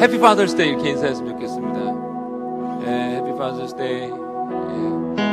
Happy Father's Day 이렇게 인사했으면 좋겠습니다. 예, Happy Father's Day. 예.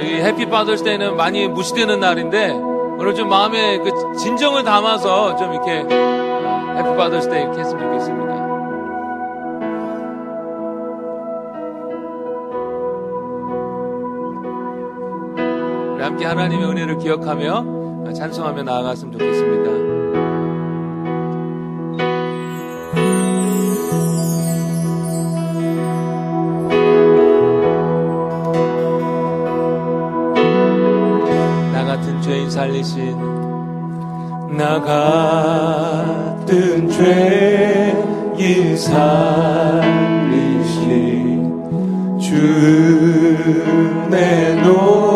예. Happy Father's Day는 많이 무시되는 날인데 오늘 좀 마음에 그 진정을 담아서 좀 이렇게 Happy Father's Day 이렇게 했으면 좋겠습니다. 우리 함께 하나님의 은혜를 기억하며 찬송하며 나아갔으면 좋겠습니다. 살리신 나 같은 죄인 살리신 주내 놀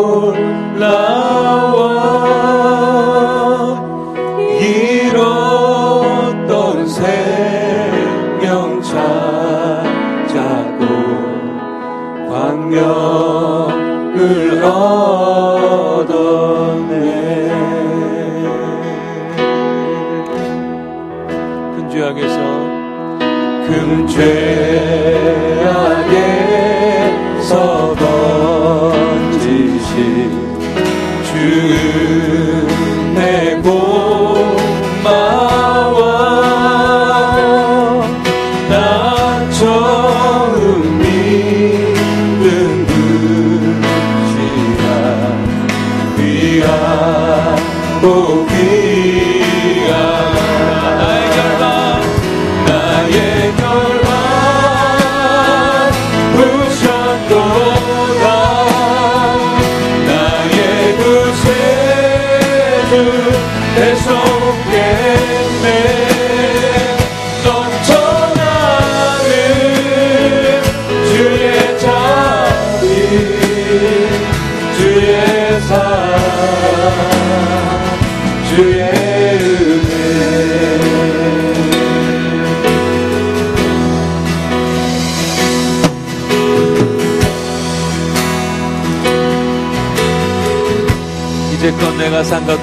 내가 산 것도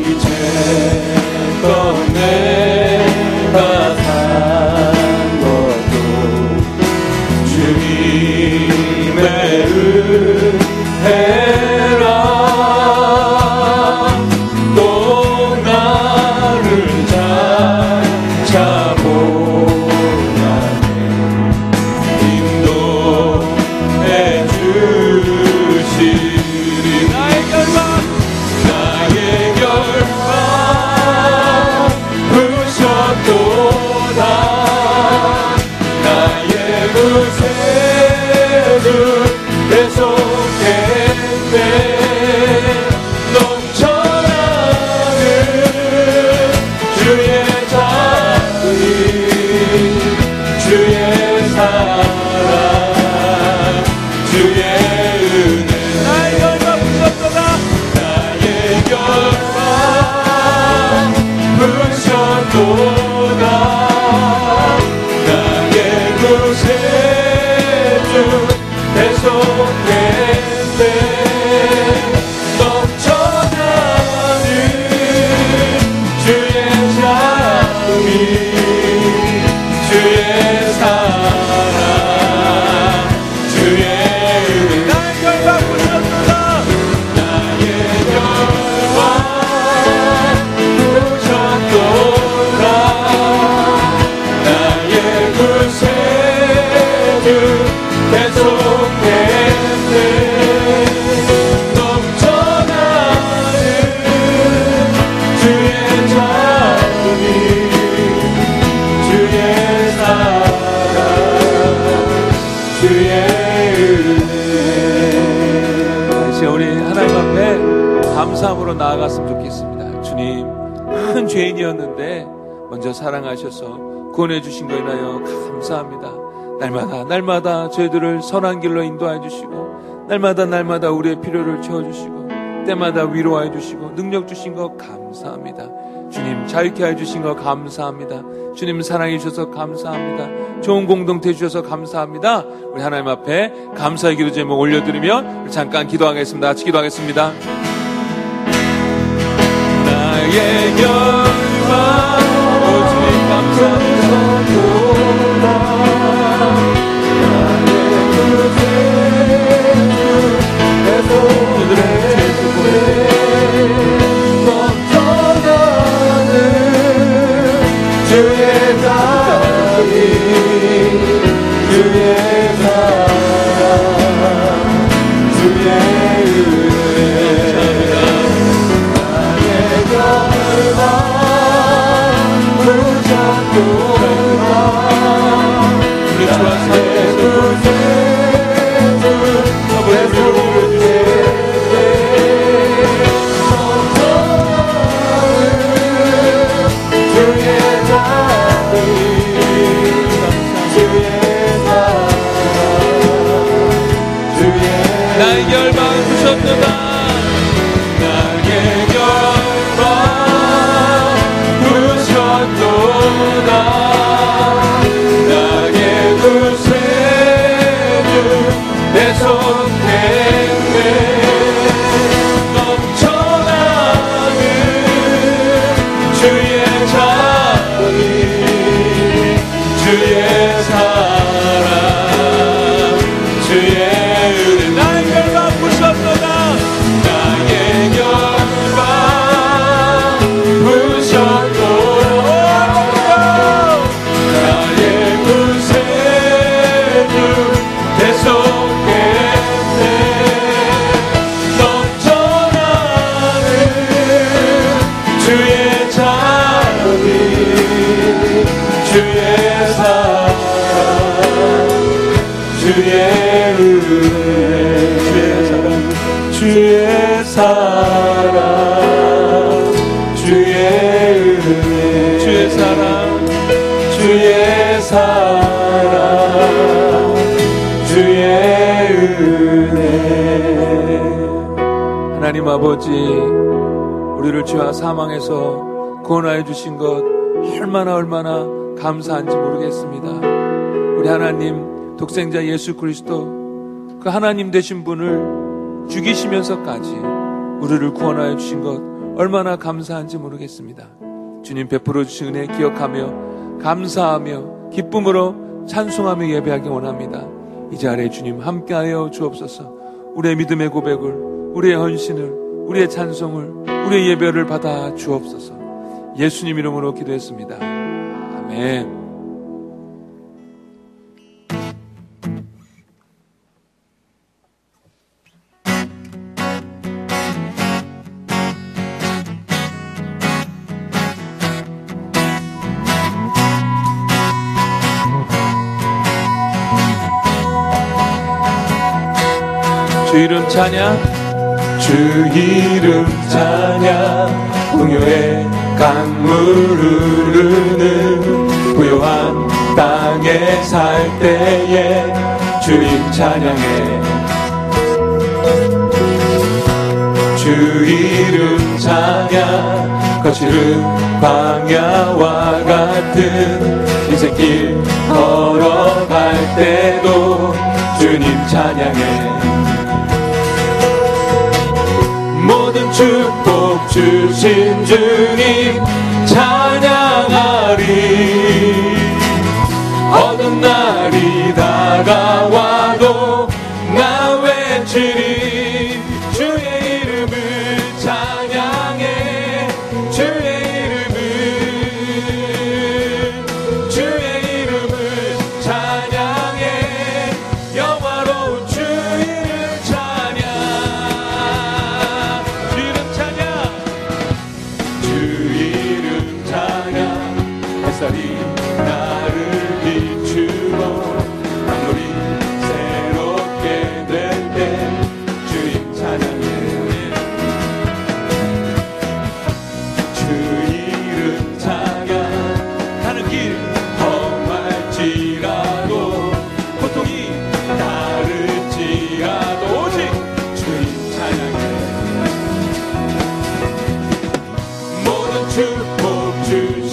이제껏 내 먼저 사랑하셔서 구원해 주신 거에 인하여 감사합니다. 날마다 날마다 저희들을 선한 길로 인도해 주시고 날마다 날마다 우리의 필요를 채워 주시고 때마다 위로해 주시고 능력 주신 거 감사합니다. 주님 자유케 해 주신 거 감사합니다. 주님 사랑해 주셔서 감사합니다. 좋은 공동체 주셔서 감사합니다. 우리 하나님 앞에 감사의 기도 제목 올려드리며 잠깐 기도하겠습니다. 같이 기도하겠습니다. 나의 열망 어쩌고 사망에서 구원하여 주신 것 얼마나 얼마나 감사한지 모르겠습니다. 우리 하나님 독생자 예수 그리스도 그 하나님 되신 분을 죽이시면서까지 우리를 구원하여 주신 것 얼마나 감사한지 모르겠습니다. 주님 베풀어 주신 은혜 기억하며 감사하며 기쁨으로 찬송하며 예배하기 원합니다. 이 자리에 주님 함께하여 주옵소서. 우리의 믿음의 고백을, 우리의 헌신을, 우리의 찬송을, 우리의 예배를 받아 주옵소서. 예수님 이름으로 기도했습니다. 아멘. 주 이름 찬양 주 이름 찬양 풍요의 강물 흐르는 고요한 땅에 살 때에 주님 찬양해. 주 이름 찬양 거칠은 광야와 같은 인생길 걸어갈 때도 주님 찬양해 축복 주신 주님 찬양하리. 어떤 날이 다가와도 나 외치리 축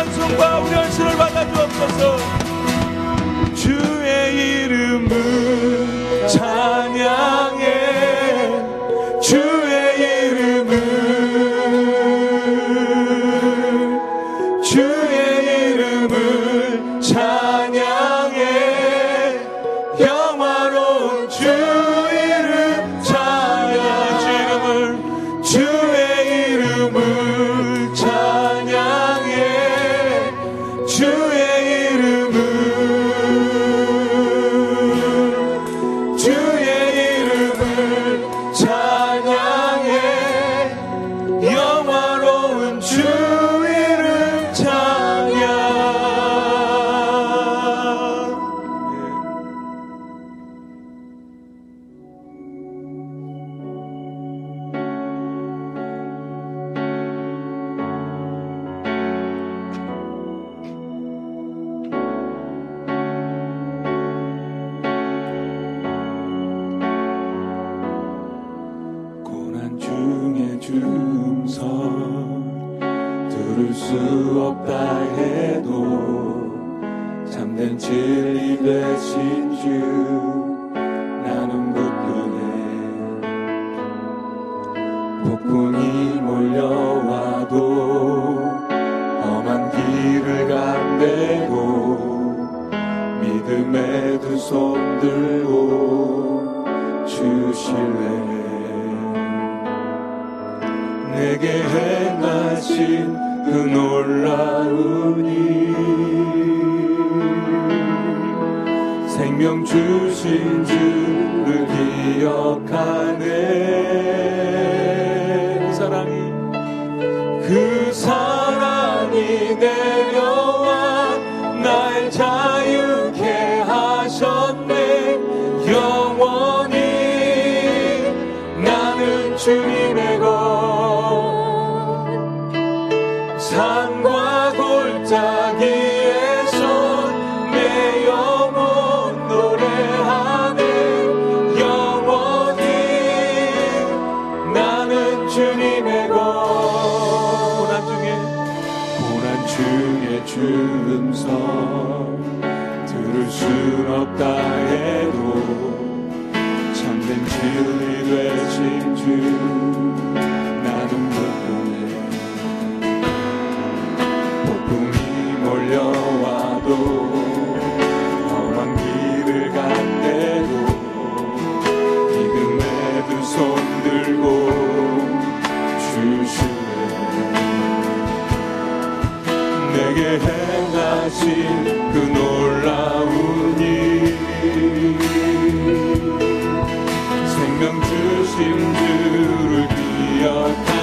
찬송과 우리 헌신을 받아주옵소서. 주의 이름을 찬 손 들고 주실래? 내게 행하신 그노 없다 해도 참된 기운이 되신 주 나는 불편해 복음이 몰려와도 험한 길을 갈 때도 믿음에 두 손 들고 주시네. 내게 해 행하신 그 놀라운 일. 생명 주신 주를 기억하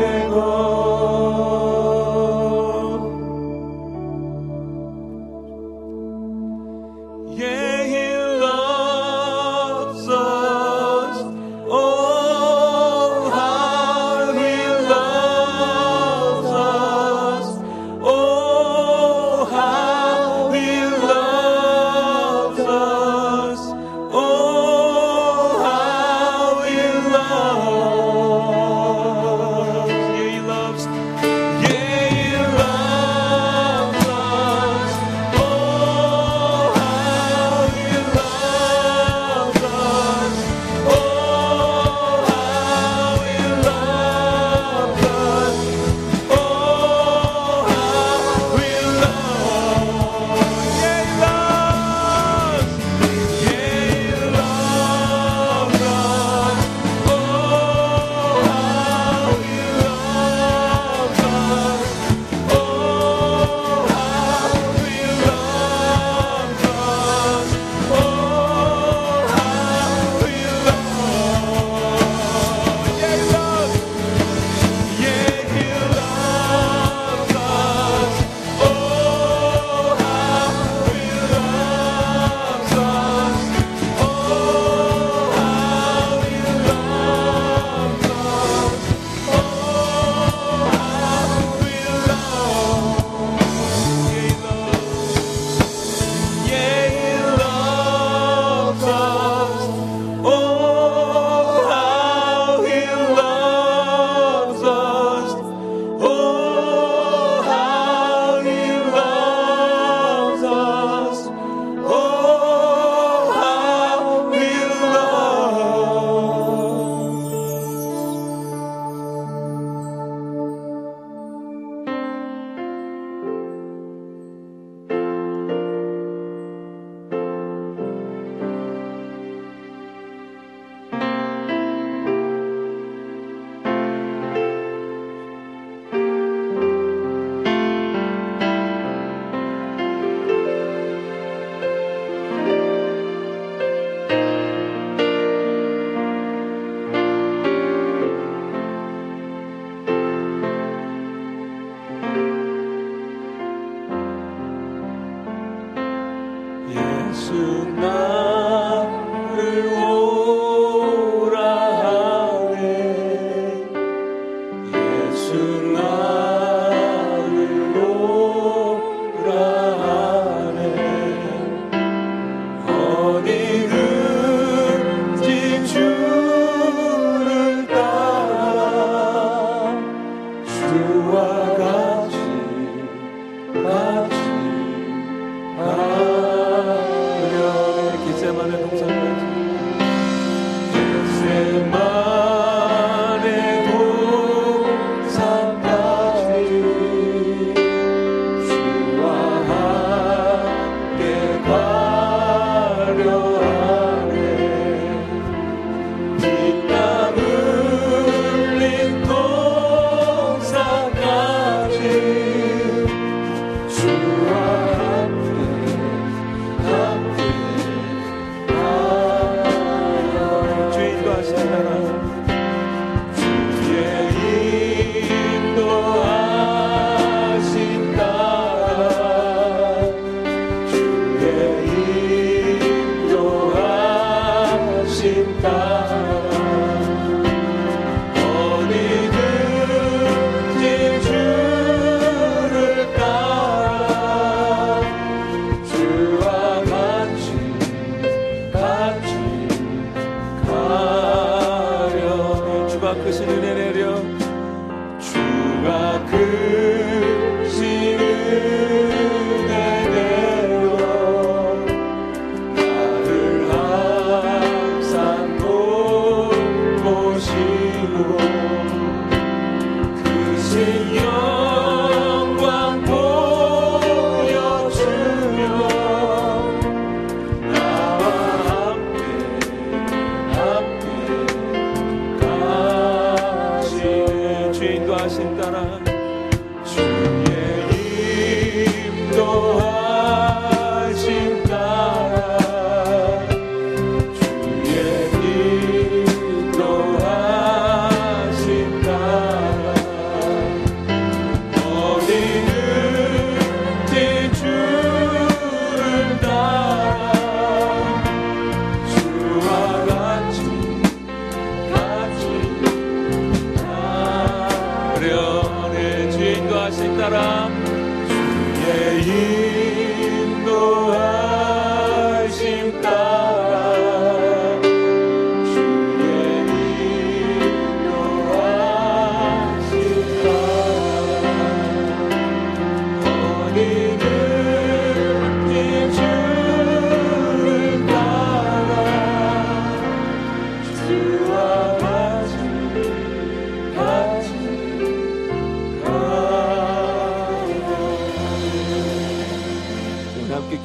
주님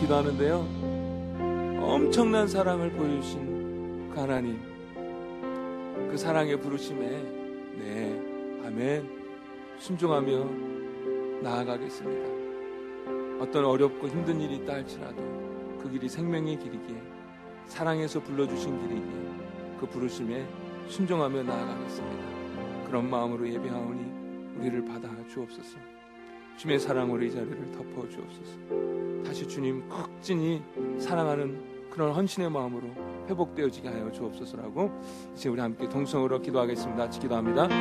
기도하는데요. 엄청난 사랑을 보여주신 그 하나님, 그 사랑의 부르심에, 네, 아멘, 순종하며 나아가겠습니다. 어떤 어렵고 힘든 일이 있다 할지라도 그 길이 생명의 길이기에, 사랑해서 불러주신 길이기에, 그 부르심에 순종하며 나아가겠습니다. 그런 마음으로 예배하오니 우리를 받아 주옵소서. 주님의 사랑으로 이 자리를 덮어 주옵소서. 다시 주님 극진히 사랑하는 그런 헌신의 마음으로 회복되어지게 하여 주옵소서라고 이제 우리 함께 동성으로 기도하겠습니다. 같이 기도합니다.